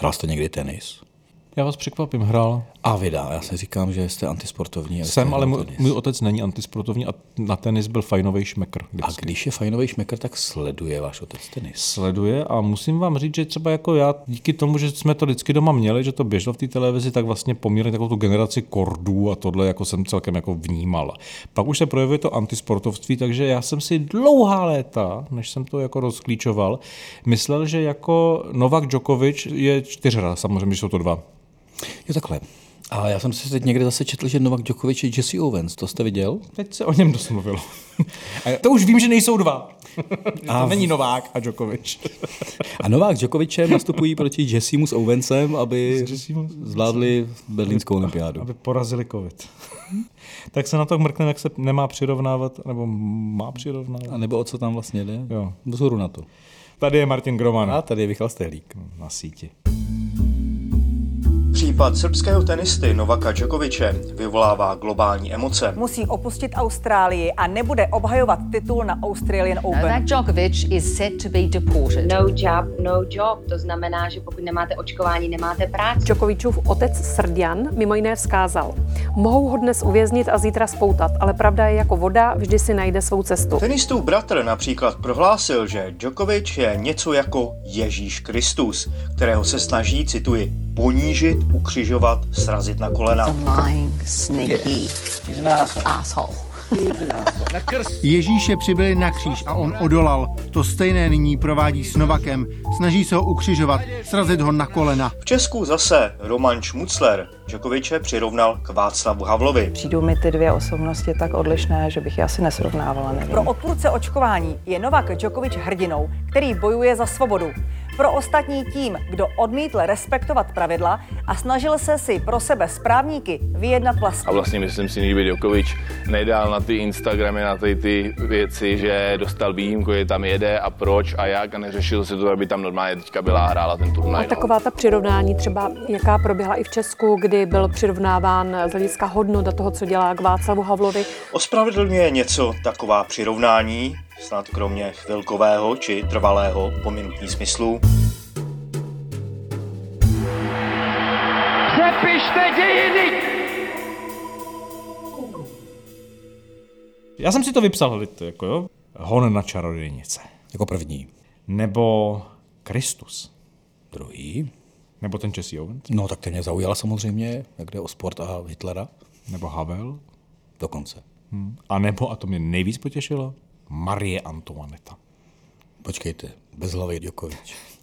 Hrál jste někdy tenis? Já vás překvapím, hrál. A vydá, já si říkám, že jste antisportovní. a jste Jsem, ale můj, můj otec není antisportovní a na tenis byl fajnový šmekr. A vždycky. když je fajnový šmekr, tak sleduje váš otec tenis. sleduje a musím vám říct, že třeba jako já, díky tomu, že jsme to vždycky doma měli, že to běželo v té televizi, tak vlastně poměrně takovou tu generaci kordů a tohle jako jsem celkem jako vnímal. Pak už se projevuje to antisportovství, takže já jsem si dlouhá léta, než jsem to jako rozklíčoval, myslel, že jako Novak Djokovic je čtyřhra, samozřejmě, že jsou to dva. Jo, takhle. A já jsem si teď někde zase četl, že Novak Djokovic je Jesse Owens. To jste viděl? Teď se o něm dost mluvilo. A to už vím, že nejsou dva. A to není Novák a Djokovic. A Novák s Djokovicem nastupují proti Jessiemu s Owensem, aby Jessiemu- zvládli berlínskou olympiádu. aby porazili covid. tak se na to mrkneme, jak se nemá přirovnávat, nebo má přirovnávat. A nebo o co tam vlastně jde? Jo. Vzoru na to. Tady je Martin Groman A tady je Michal Stehlík. na síti. Případ srbského tenisty Novaka Djokoviče vyvolává globální emoce. musí opustit Austrálii a nebude obhajovat titul na Australian Open. Novak Djokovic is set to be deported. No job, no job. To znamená, že pokud nemáte očkování, nemáte práci. Djokovicův otec Srdian mimo jiné vzkázal. Mohou ho dnes uvěznit a zítra spoutat, ale pravda je jako voda, vždy si najde svou cestu. Tenistův bratr například prohlásil, že Djokovic je něco jako Ježíš Kristus, kterého se snaží, cituji, ponížit, ukřižovat, srazit na kolena. Ježíše přibyli na kříž a on odolal. To stejné nyní provádí s Novakem. Snaží se ho ukřižovat, srazit ho na kolena. V Česku zase Roman Šmucler Djokoviče přirovnal k Václavu Havlovi. Přijdou mi ty dvě osobnosti tak odlišné, že bych je asi nesrovnávala, nevím. Pro odpůrce očkování je Novak Djokovic hrdinou, který bojuje za svobodu. Pro ostatní tím, kdo odmítl respektovat pravidla a snažil se si pro sebe správníky vyjednat vlastní. A vlastně myslím si, že Djokovic nedal na ty Instagramy, na ty, ty věci, že dostal výjimku, že tam jede a proč a jak a neřešil se to, aby tam normálně teďka byla a hrála ten A turnaj. no. taková ta přirovnání třeba, jaká proběhla i v Česku, kdy byl přirovnáván z hlediska hodnot a toho, co dělá k Václavu Havlovi. Ospravedlňuje něco taková přirovnání, snad kromě chvilkového či trvalého pominutí smyslu. Já jsem si to vypsal, hledajte, jako jo. Hon na čarodějnice. Jako první. Nebo Kristus. Druhý. Nebo ten Jesse Owens. No tak ten mě zaujala samozřejmě, jak jde o sport a Hitlera. Nebo Havel. Dokonce. A nebo, a to mě nejvíc potěšilo, Marie Antoineta. Počkejte, bezhlavý Djokovic.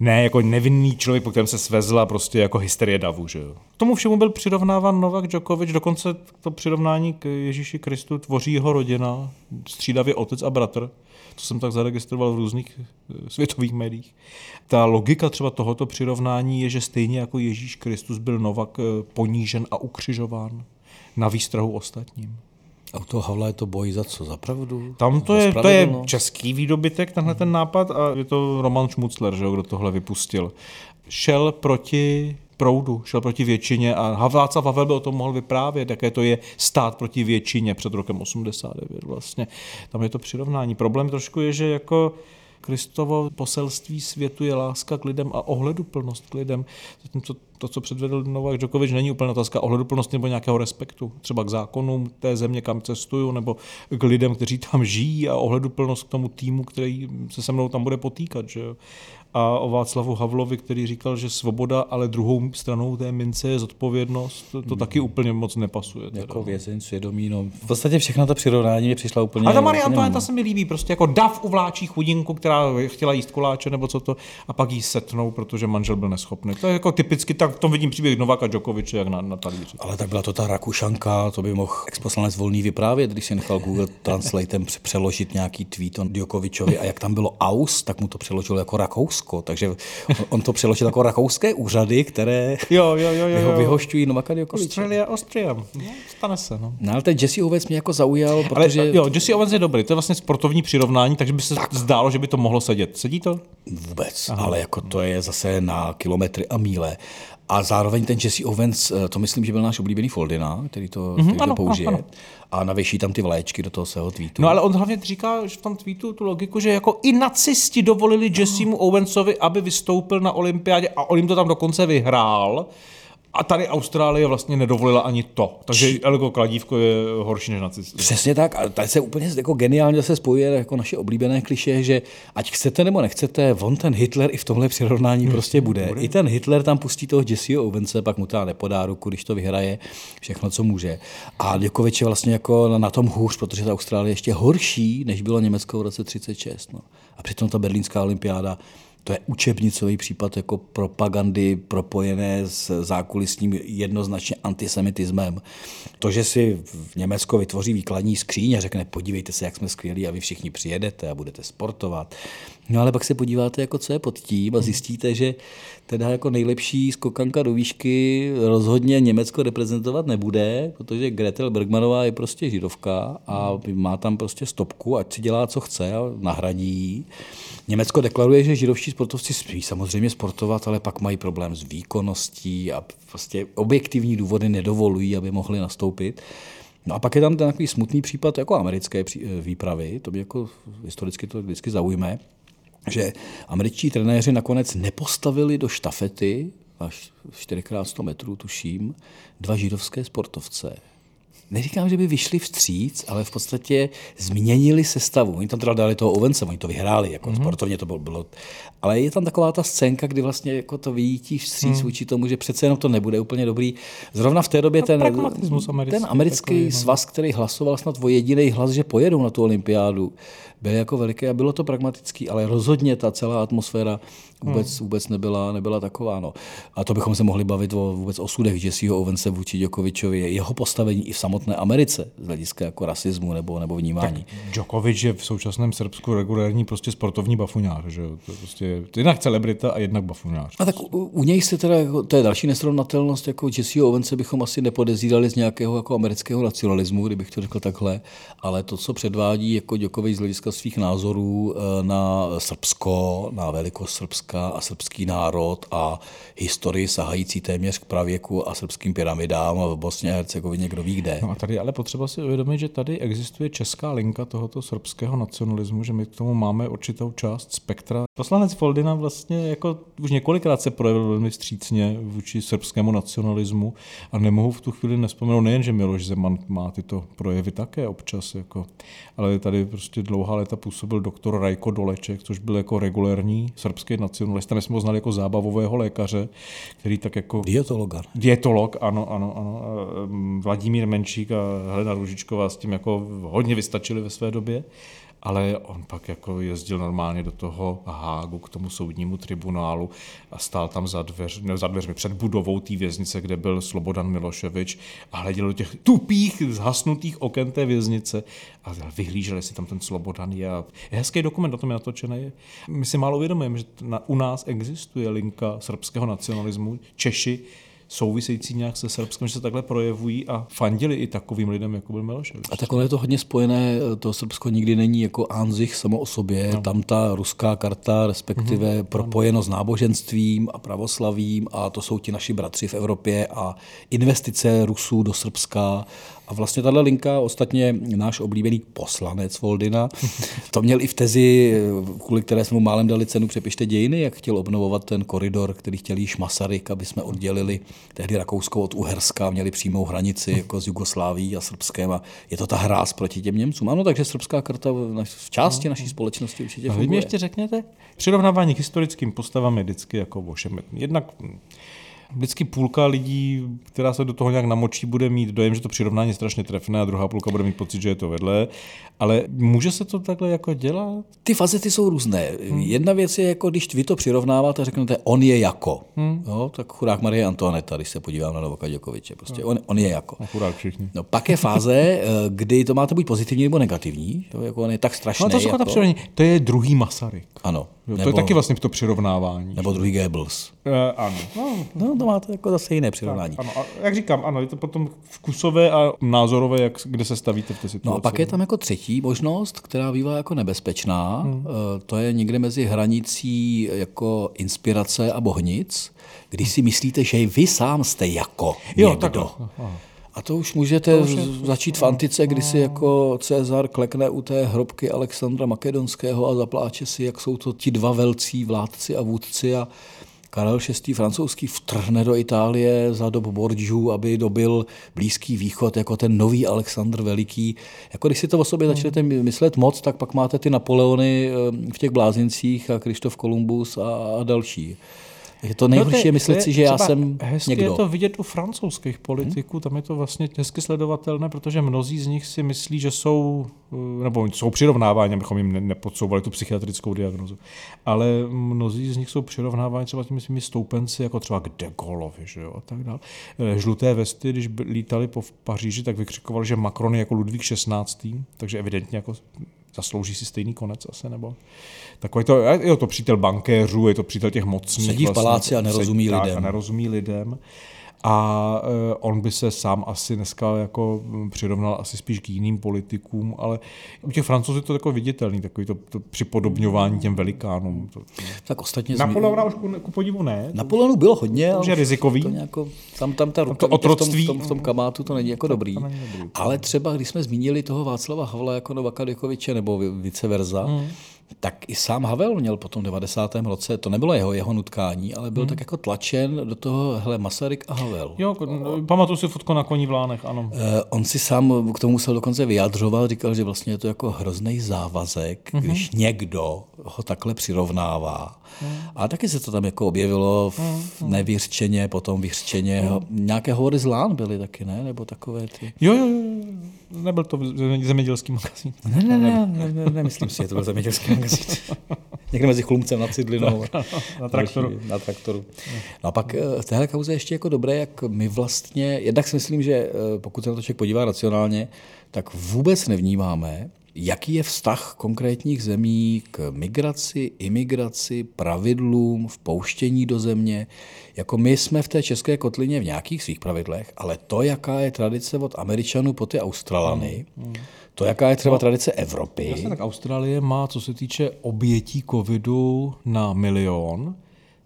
Ne, jako nevinný člověk, po kterém se svezla prostě jako hysterie davu, že jo. K tomu všemu byl přirovnáván Novak Djokovic, dokonce to přirovnání k Ježíši Kristu tvoří jeho rodina, střídavě otec a bratr, co jsem tak zaregistroval v různých eh, světových médiích. Ta logika třeba tohoto přirovnání je, že stejně jako Ježíš Kristus byl Novak eh, ponížen a ukřižován na výstrahu ostatním. A u toho Havla je to boj za co? Za pravdu? Tam to Za je, to je český výdobytek, tenhle ten nápad, a je to Roman Šmucler, že kdo tohle vypustil. Šel proti proudu, šel proti většině a Václav Havel by o tom mohl vyprávět, jaké to je stát proti většině před rokem 89 vlastně. Tam je to přirovnání. Problém trošku je, že jako Kristovo poselství světu je láska k lidem a ohleduplnost k lidem. Zatímco to, co předvedl Novak Djokovic, není úplně otázka ohleduplnosti nebo nějakého respektu. Třeba k zákonům té země, kam cestuju, nebo k lidem, kteří tam žijí a ohleduplnost k tomu týmu, který se se mnou tam bude potýkat. Že? A o Václavu Havlovi, který říkal, že svoboda, ale druhou stranou té mince je zodpovědnost, to, to taky úplně moc nepasuje. Teda. Jako vězeň svědomí, no. V podstatě všechna ta přirovnání mi přišla úplně... Ale ta Marie Antoineta se mi líbí, prostě jako dav uvláčí chudinku, která chtěla jíst koláče nebo co to, a pak jí setnou, protože manžel byl neschopný. To je jako typicky, tak v tom vidím příběh Novaka Djokoviče, jak na, na talíři. Ale tak byla to ta Rakušanka, to by mohl exposlanec volný vyprávět, když si nechal Google Translatem pře- přeložit nějaký tweet o Djokovičovi a jak tam bylo aus, tak mu to přeložil jako Rakousko. Takže on, on to přeložil jako rakouské úřady, které Jo, jo, jo, jo, jo. vyhošťují Novaka Djokoviče. Australia, Austria. No, stane se, no. No ale ten Jesse Owens mě jako zaujal, Ale protože jo, Jesse Owens je dobrý, to je vlastně sportovní přirovnání, takže by se zdálo, že by to mohlo sedět. Sedí to? vůbec, Aha. ale jako to je zase na kilometry a míle. A zároveň ten Jesse Owens, eh, to myslím, že byl náš oblíbený Foldina, který to, Mhm, který ano, to použije. ano, ano. A navěší tam ty vlaječky do toho svého tweetu. No ale on hlavně říká že v tom tweetu tu logiku, že jako i nacisti dovolili Jessemu Owensovi, aby vystoupil na olympiádě a on jim to tam dokonce vyhrál. A tady Austrálie vlastně nedovolila ani to. Takže Elko Kladívko je horší než nacisti. Přesně tak. A tady se úplně jako geniálně se spojuje jako naše oblíbené kliše, že ať chcete nebo nechcete, on ten Hitler i v tomhle přirovnání prostě bude. I ten Hitler tam pustí toho Jesseho Owense, pak mu teda nepodá ruku, když to vyhraje, všechno, co může. A Djokovic je vlastně jako na tom hůř, protože ta Austrálie je ještě horší, než bylo Německo v roce 36. No. A přitom ta berlínská olympiáda to je učebnicový případ jako propagandy propojené s zákulisním jednoznačně antisemitismem. To, že si v Německo vytvoří výkladní skříň a řekne, podívejte se, jak jsme skvělí a vy všichni přijedete a budete sportovat. No ale pak se podíváte, jako co je pod tím a zjistíte, že teda jako nejlepší skokanka do výšky rozhodně Německo reprezentovat nebude, protože Gretel Bergmanová je prostě židovka a má tam prostě stopku, ať si dělá, co chce a nahradí. Německo deklaruje, že židovští sportovci smí samozřejmě sportovat, ale pak mají problém s výkonností a prostě objektivní důvody nedovolují, aby mohli nastoupit. No a pak je tam ten takový smutný případ jako americké výpravy, to mě jako historicky to vždycky zaujme, že američtí trenéři nakonec nepostavili do štafety, až 4x100 metrů tuším, dva židovské sportovce. Neříkám, že by vyšli vstříc, ale v podstatě změnili sestavu. Oni tam teda dali toho Ovence, oni to vyhráli, jako mm-hmm. sportovně to bylo, bylo. Ale je tam taková ta scénka, kdy vlastně jako to vyjítí vstříc mm. vůči tomu, že přece jenom to nebude úplně dobrý. Zrovna v té době No, ten, americký, ten americký takový, no. svaz, který hlasoval snad o jediný hlas, že pojedou na tu olympiádu, byl jako veliký a bylo to pragmatický, ale rozhodně ta celá atmosféra vůbec, hmm. vůbec nebyla, nebyla taková. No. A to bychom se mohli bavit o vůbec osudech Jesseho Owense vůči Djokovičovi, jeho postavení i v samotné Americe z hlediska jako rasismu nebo, nebo vnímání. Tak Djokovic je v současném Srbsku regulární prostě sportovní bafuňář, že? To je prostě jednak celebrita a jednak bafuňář. A tak u, u něj se teda, jako, to je další nesrovnatelnost, jako Jesseho Owense bychom asi nepodezírali z nějakého jako amerického nacionalismu, kdybych to řekl takhle, ale to, co předvádí jako Djokovic z hlediska svých názorů eh, na Srbsko, na velikost Srbska a srbský národ a historii sahající téměř k pravěku a srbským pyramidám a v Bosně a Hercegovině, kdo ví kde. No a tady ale potřeba si uvědomit, že tady existuje česká linka tohoto srbského nacionalismu, že my k tomu máme určitou část spektra. Poslanec Foldina vlastně jako už několikrát se projevil velmi vstřícně vůči srbskému nacionalismu a nemohu v tu chvíli nespomenout nejen, že Miloš Zeman má tyto projevy také občas, jako, ale tady prostě dlouhá léta působil doktor Rajko Doleček, což byl jako regulérní srbský nacionalista. My jsme ho znali jako zábavového lékaře, který tak jako... Dietologa. Dietolog, ano, ano, ano. A, um, Menšík a Helena Růžičková s tím jako hodně vystačili ve své době. Ale on pak jako jezdil normálně do toho Hágu k tomu soudnímu tribunálu a stál tam za, dveř, ne, za dveřmi před budovou té věznice, kde byl Slobodan Miloševič a hleděl do těch tupých, zhasnutých oken té věznice a vyhlížel, jestli tam ten Slobodan je. A hezký dokument, o tom je natočený. My si málo uvědomujeme, že na, u nás existuje linka srbského nacionalismu. Češi související nějak se Srbskem, že se takhle projevují a fandili i takovým lidem, jako byl Miloševič. A takhle je to hodně spojené, to Srbsko nikdy není jako Anzich samo o sobě, no. tam ta ruská karta, respektive mm-hmm. propojeno s náboženstvím a pravoslavím a to jsou ti naši bratři v Evropě a investice Rusů do Srbska a vlastně tahle linka, ostatně náš oblíbený poslanec Voldina, to měl i v tezi, kvůli které jsme mu málem dali cenu Přepište dějiny, jak chtěl obnovovat ten koridor, který chtěl již Masaryk, aby jsme oddělili tehdy Rakousko od Uherska, měli přímou hranici jako s Jugosláví a Srbskem a je to ta hráz proti těm Němcům. Ano, takže srbská karta v části naší společnosti určitě A vy mi funguje. ještě řekněte, přirovnávání k historickým postavám je vždycky jako ošemetný. Jednak vždycky půlka lidí, která se do toho nějak namočí, bude mít dojem, že to přirovnání je strašně trefné a druhá půlka bude mít pocit, že je to vedle. Ale může se to takhle jako dělat? Ty fazety jsou různé. Hmm. Jedna věc je, jako když vy to přirovnáváte a řeknete, on je jako. Hmm. Jo, tak chudák Marie Antoaneta, když se podívám na Novaka Děkoviče. Prostě on, on je jako. A chudák všichni. No, pak je fáze, eh, kdy to máte buď pozitivní nebo negativní. Jo, jako on je tak strašný. No to jako... To je druhý Masaryk. Ano. Jo, to je taky vlastně to přirovnávání. Nebo druhý Goebbels. E, ano. No, no, to máte jako zase jiné přirovnání. Tak, ano. A jak říkám, ano, je to potom vkusové a názorové, jak, kde se stavíte v té situaci. No a pak je tam jako třetí možnost, která bývá jako nebezpečná. Hmm. To je někde mezi hranicí jako inspirace a bohnic, když si myslíte, že vy sám jste jako jo, někdo. Tak, a to už můžete to už je... začít v antice, kdy si jako Cezar klekne u té hrobky Alexandra Makedonského a zapláče si, jak jsou to ti dva velcí vládci a vůdci a Karel VI. francouzský vtrhne do Itálie za dob Borgiů, aby dobil Blízký východ jako ten nový Alexandr Veliký. Jako když si to o sobě začnete myslet moc, tak pak máte ty Napoleony eh, v těch blázincích a Krištof Kolumbus a další. Je to nejhorší no to myslet si, že já jsem hezky někdo. je to vidět u francouzských politiků, hmm? tam je to vlastně hezky sledovatelné, protože mnozí z nich si myslí, že jsou, eh, nebo jsou přirovnáváni, abychom jim nepodsouvali tu psychiatrickou diagnozu, ale mnozí z nich jsou přirovnáváni třeba těmi svými stoupenci, jako třeba k De Gaulleovi, že jo, a tak dále. Eh, žluté vesty, když lítali po Paříži, tak vykřikovali, že Macron je jako Ludvík 16. takže evidentně jako zaslouží si stejný konec asi, nebo takový to, je to přítel bankéřů, je to přítel těch mocných. Sedí v vlastně, paláci a nerozumí lidem. A nerozumí lidem. A eh, on by se sám asi dneska jako přirovnal asi spíš k jiným politikům, ale u těch francouzů je to takový viditelný, takový to, to připodobňování těm velikánům. To, tak ostatně Napoleona už ku, ku podivu ne. Napoleonu bylo hodně, to je rizikový. To nějako, tam, tam ta ruka, to v, tom, v, tom, v tom kamátu to není jako to, dobrý. To není dobrý. Ale třeba, když jsme zmínili toho Václava Havla jako Novaka Dykoviče, nebo vice versa, hmm tak i sám Havel měl po tom 90. roce, to nebylo jeho, jeho nutkání, ale byl hmm. tak jako tlačen do toho, hele, Masaryk a Havel. Jo, pamatuju si fotku na koní v Lánech, ano. Eh, on si sám k tomu musel dokonce vyjadřoval, říkal, že vlastně je to jako hrozný závazek, hmm. když někdo ho takhle přirovnává. Hmm. A taky se to tam jako objevilo v hmm. nevyřčeně, potom vyřčeně. Hmm. Nějaké hovory z Lán byly taky, ne? Nebo takové ty... Jo, jo, jo. Nebyl to zemědělský magazín. Ne, ne, ne, ne, ne, ne myslím si, že to byl zemědělský magazín. Někde mezi Chlumcem na Cidlinou. na traktoru. Další, na traktoru. No a pak eh, v téhle kauze ještě jako dobré, jak my vlastně, jednak si myslím, že eh, pokud se na to člověk podívá racionálně, tak vůbec nevnímáme, jaký je vztah konkrétních zemí k migraci, imigraci, pravidlům, vpouštění do země. Jako my jsme v té české kotlině v nějakých svých pravidlech, ale to, jaká je tradice od Američanů po ty Australany, mm, mm. to, jaká je třeba no, tradice Evropy. Jasně, tak Austrálie má, co se týče obětí covidu na milion,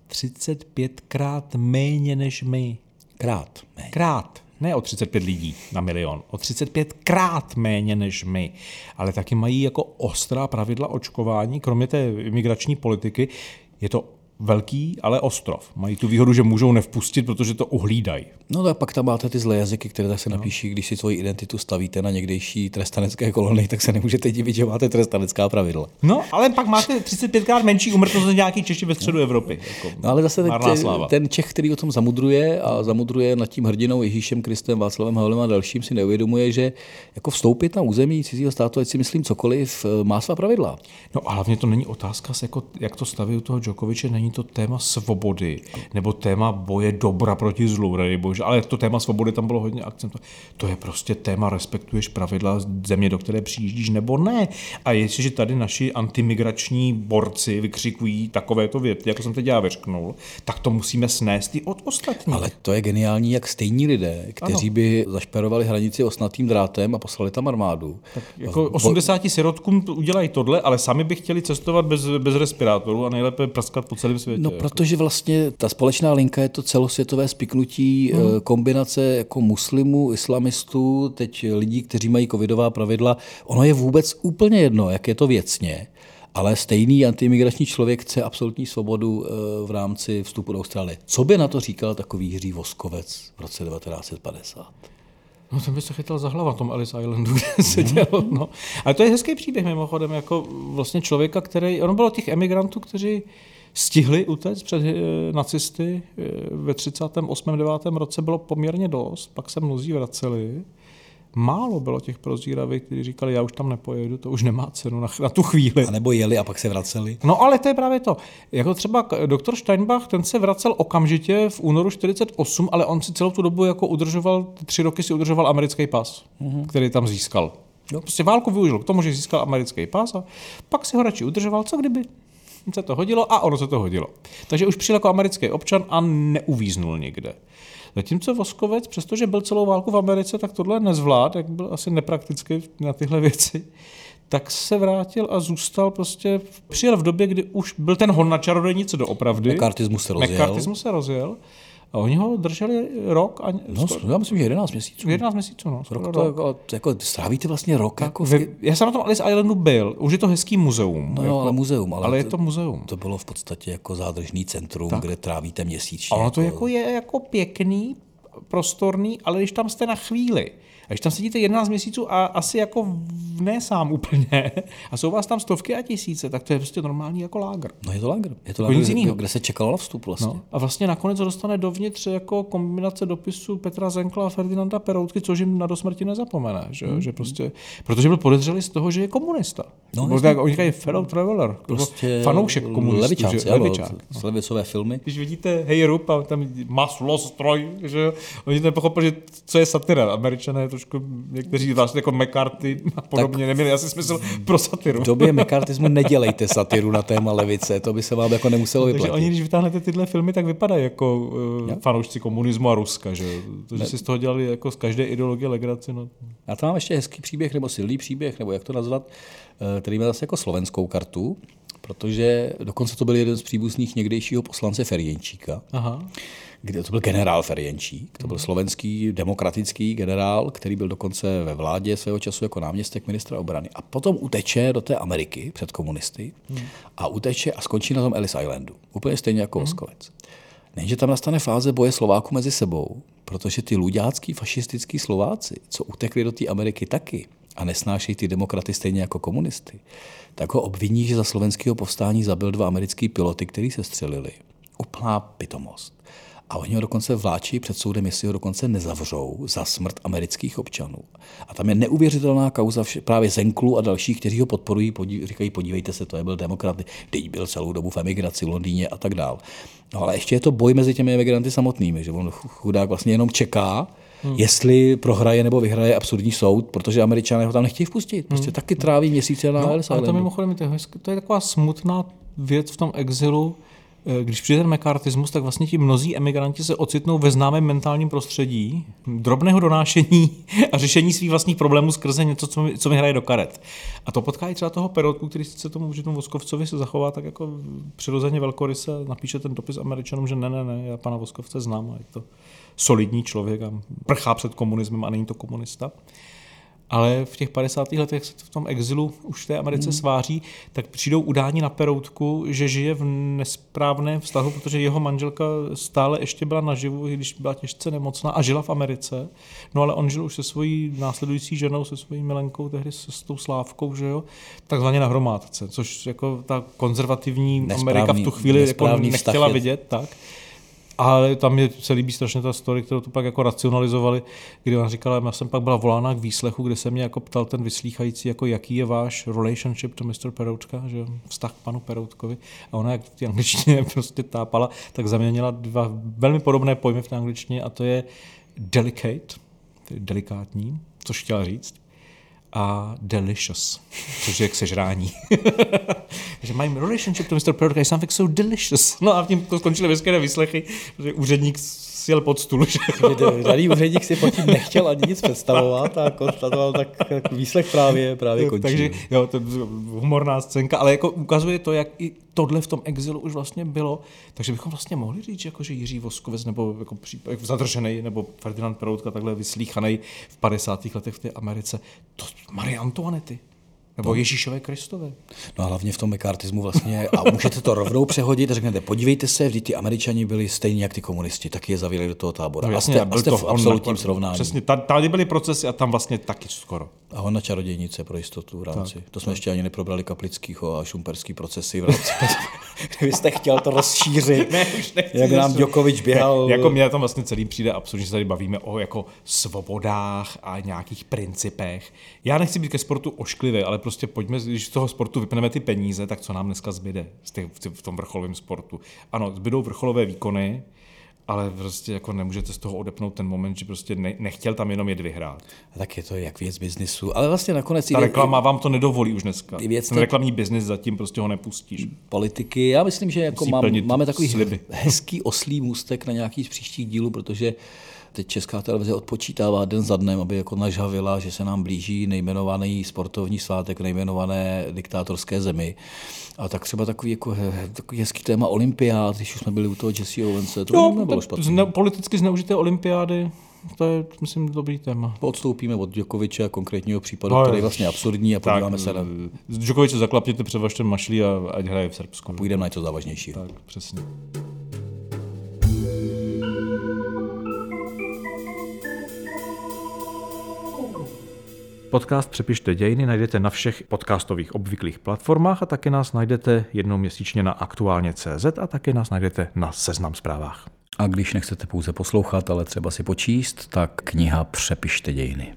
35krát méně než my. Krát. Méně. Krát ne o 35 lidí na milion, o 35 krát méně než my, ale taky mají jako ostrá pravidla očkování, kromě té imigrační politiky, je to velký, ale ostrov. Mají tu výhodu, že můžou nevpustit, protože to uhlídají. No tak pak tam máte ty zlé jazyky, které tak se no. napíší, když si svoji identitu stavíte na někdejší trestanecké kolony, tak se nemůžete divit, že máte trestanecká pravidla. No, ale pak máte 35krát menší umrtnost než nějaký Češi ve středu Evropy. Jako no ale zase ten, ten Čech, který o tom zamudruje a zamudruje nad tím hrdinou Ježíšem Kristem, Václavem Havlem a dalším, si neuvědomuje, že jako vstoupit na území cizího státu, ať si myslím cokoliv, má svá pravidla. No a hlavně to není otázka, jako, jak to staví u toho Djokoviče, není to téma svobody nebo téma boje dobra proti zlu, bože, ale to téma svobody tam bylo hodně akcent. To je prostě téma, respektuješ pravidla země, do které přijíždíš nebo ne. A jestliže tady naši antimigrační borci vykřikují takovéto věty, jako jsem teď já vyřknul, tak to musíme snést i od ostatních. Ale to je geniální, jak stejní lidé, kteří ano. by zašperovali hranici osnatým drátem a poslali tam armádu. Tak jako 80 sirotkům udělají tohle, ale sami by chtěli cestovat bez, bez respirátoru a nejlépe praskat po celém světě. No, protože vlastně ta společná linka je to celosvětové spiknutí hmm. kombinace jako muslimů, islamistů, teď lidí, kteří mají covidová pravidla. Ono je vůbec úplně jedno, jak je to věcně, ale stejný antimigrační člověk chce absolutní svobodu eh, v rámci vstupu do Austrálie. Co by na to říkal takový Jiří Voskovec v roce 1950? No, ten by se chytal za hlava tom Ellis Islandu, kde seděl. No. Ale to je hezký příběh mimochodem, jako vlastně člověka, který, ono bylo těch emigrantů, kteří stihli utéct před eh, nacisty eh, ve 38. 9. roce bylo poměrně dost, pak se mnozí vraceli. Málo bylo těch prozíravých, kteří říkali, já už tam nepojedu, to už nemá cenu na, na tu chvíli. A nebo jeli a pak se vraceli. No ale to je právě to. Jako třeba doktor Steinbach, ten se vracel okamžitě v únoru 48, ale on si celou tu dobu jako udržoval, tři roky si udržoval americký pas, mm-hmm. který tam získal. Jo. Prostě válku využil k tomu, že získal americký pas a pak si ho radši udržoval, co kdyby se to hodilo a ono se to hodilo. Takže už přijel jako americký občan a neuvíznul někde. Zatímco Voskovec, přestože byl celou válku v Americe, tak tohle nezvlád, jak byl asi nepraktický na tyhle věci, tak se vrátil a zůstal prostě, přijel v době, kdy už byl ten hon na čarodejnice doopravdy. Mekartismus se rozjel. Mekartismus se rozjel. A oni ho drželi rok. A no, skoro, já myslím, že 11 měsíců. 11 měsíců, no. Rok to jako, jako, strávíte vlastně rok. Jako v... Já jsem na tom Alice Islandu byl. Už je to hezký muzeum. No jako, ale muzeum. Ale, ale je to muzeum. To bylo v podstatě jako zádržný centrum, tak. kde trávíte měsíčně. A ono to jako je jako pěkný, prostorný, ale když tam jste na chvíli, a když tam sedíte 11 měsíců a asi jako ne sám úplně, a jsou vás tam stovky a tisíce, tak to je prostě normální jako lágr. No je to lágr. Je to lágr, kde, kde se čekalo na vstup vlastně. No, a vlastně nakonec se dostane dovnitř jako kombinace dopisu Petra Zenkla a Ferdinanda Peroutky, což jim na dosmrti nezapomene. Že? Hmm. že prostě, protože byl podezřelý z toho, že je komunista. No, prostě, jak oni říkají fellow traveler, prostě fanoušek komunistů. Levičák, že? levičák. No. Levicové filmy. Když vidíte Hey Rup a tam maslo, stroj, že oni nepochopili, že co je satira. Američané trošku, někteří zvlášť jako McCarthy a podobně, tak neměli asi smysl pro satiru. V době McCarthyismu nedělejte satiru na téma levice, to by se vám jako nemuselo vyplatit. Takže oni, když vytáhnete tyhle filmy, tak vypadají jako uh, fanoušci komunismu a Ruska, že To, že si z toho dělali jako z každé ideologie legraci. No. Já tam mám ještě hezký příběh, nebo silný příběh, nebo jak to nazvat, eh, který má zase jako slovenskou kartu, protože dokonce to byl jeden z příbuzných někdejšího poslance Ferjenčíka. Aha kde to byl generál Ferjenčík, to byl slovenský demokratický generál, který byl dokonce ve vládě svého času jako náměstek ministra obrany. A potom uteče do té Ameriky před komunisty a uteče a skončí na tom Ellis Islandu. Úplně stejně jako Voskovec. Jenže tam nastane fáze boje Slováků mezi sebou, protože ty luďácký fašistický Slováci, co utekli do té Ameriky taky a nesnášejí ty demokraty stejně jako komunisty, tak ho obviní, že za slovenského povstání zabil dva americký piloty, kteří se střelili. Úplná pitomost. A oni ho dokonce vláčí před soudem, jestli ho dokonce nezavřou za smrt amerických občanů. A tam je neuvěřitelná kauza právě Zenklu a dalších, kteří ho podporují, podí, říkají, podívejte se, to je byl demokrat, teď byl celou dobu v emigraci v Londýně a tak dál. No ale ještě je to boj mezi těmi emigranty samotnými, že on chudák vlastně jenom čeká, Hmm. jestli prohraje nebo vyhraje absurdní soud, protože američané ho tam nechtějí vpustit. Prostě hmm. taky tráví měsíce na no, Ale to mimochodem to je, to je taková smutná věc v tom exilu, když přijde ten mekartismus, tak vlastně ti mnozí emigranti se ocitnou ve známém mentálním prostředí drobného donášení a řešení svých vlastních problémů skrze něco, co mi, co mi hraje do karet. A to potká i třeba toho perotku, který se tomu, že tomu Voskovcovi se zachová tak jako přirozeně velkoryse, napíše ten dopis Američanům, že ne, ne, ne, já pana Voskovce znám a je to solidní člověk a prchá před komunismem a není to komunista ale v těch 50. letech, se v tom exilu už v té Americe hmm. sváří, tak přijdou udání na peroutku, že žije v nesprávném vztahu, protože jeho manželka stále ještě byla naživu, když byla těžce nemocná a žila v Americe. No ale on žil už se svojí následující ženou, se svojí milenkou, tehdy se s tou Slávkou, že jo, takzvaně na hromádce, což jako ta konzervativní nesprávný, Amerika v tu chvíli jako nechtěla vidět. Tak. Ale tam je, se líbí strašně ta story, kterou tu pak jako racionalizovali, kdy ona říkala, já jsem pak byla volána k výslechu, kde se mě jako ptal ten vyslýchající, jako jaký je váš relationship to Mr. Peroutka, že vztah k panu Peroutkovi. A ona, jak v té angličtině prostě tápala, tak zaměnila dva velmi podobné pojmy v té angličtině a to je delicate, to je delikátní, což chtěla říct, a delicious, což je k sežrání. že my relationship to Mr. Product is something so delicious. No a tím to skončily veškeré výslechy, že úředník sjel pod stůl. Že? Daný úředník si potom nechtěl ani nic představovat a konstatoval, tak výslech právě, právě končí. Takže jo, to je humorná scénka, ale jako ukazuje to, jak i tohle v tom exilu už vlastně bylo. Takže bychom vlastně mohli říct, jako, že Jiří Voskovec nebo jako, jako zadržený, nebo Ferdinand Peroutka takhle vyslíchaný v 50. letech v té Americe, to Marie Antoinety. Nebo Ježíšové Kristové. No a hlavně v tom mekartismu vlastně, a můžete to rovnou přehodit a řeknete, podívejte se, vždyť ty američani byli stejní jak ty komunisti, taky je zavili do toho tábora. No jasně, a jste, a jste to v absolutním srovnání. Přesně, tady byly procesy a tam vlastně taky skoro. A on na čarodějnice pro jistotu v rámci. Tak, to jsme tak. ještě ani neprobrali kaplickýho a šumperský procesy v rámci. Vy jste chtěl to rozšířit, ne, už jak nám Djokovič běhal. Ne, jako mě tam vlastně celý přijde absurdně, že se tady bavíme o jako svobodách a nějakých principech. Já nechci být ke sportu ošklivý, ale prostě pojďme, když z toho sportu vypneme ty peníze, tak co nám dneska zbyde v tom vrcholovém sportu. Ano, zbydou vrcholové výkony, ale prostě jako nemůžete z toho odepnout ten moment, že prostě ne, nechtěl tam jenom jet vyhrát. A tak je to jak věc biznisu, ale vlastně nakonec... Ta reklama vám to nedovolí už dneska. Věc ten reklamní biznis zatím prostě ho nepustíš. Politiky, já myslím, že jako mám, máme takový sliby. hezký oslý můstek na nějaký z příštích dílů, protože Teď Česká televize odpočítává den za dnem, aby jako nažavila, že se nám blíží nejmenovaný sportovní svátek nejmenované diktátorské zemi. A tak třeba takový, jako, takový hezký téma olympiád, když už jsme byli u toho Jesse Owense, to jo, nebylo špatné. Zne, politicky zneužité olympiády, to je, myslím, dobrý téma. Odstoupíme od Djokoviče a konkrétního případu, no, který je vlastně absurdní a podíváme tak, se na... Djokoviče zaklapněte, převažte mašlí a ať hraje v Srbsku. Půjdeme na něco závažnějšího. Tak, přesně. Podcast Přepište dějiny najdete na všech podcastových obvyklých platformách a také nás najdete jednou měsíčně na aktuálně.cz a také nás najdete na Seznam zprávách. A když nechcete pouze poslouchat, ale třeba si počíst, tak kniha Přepište dějiny.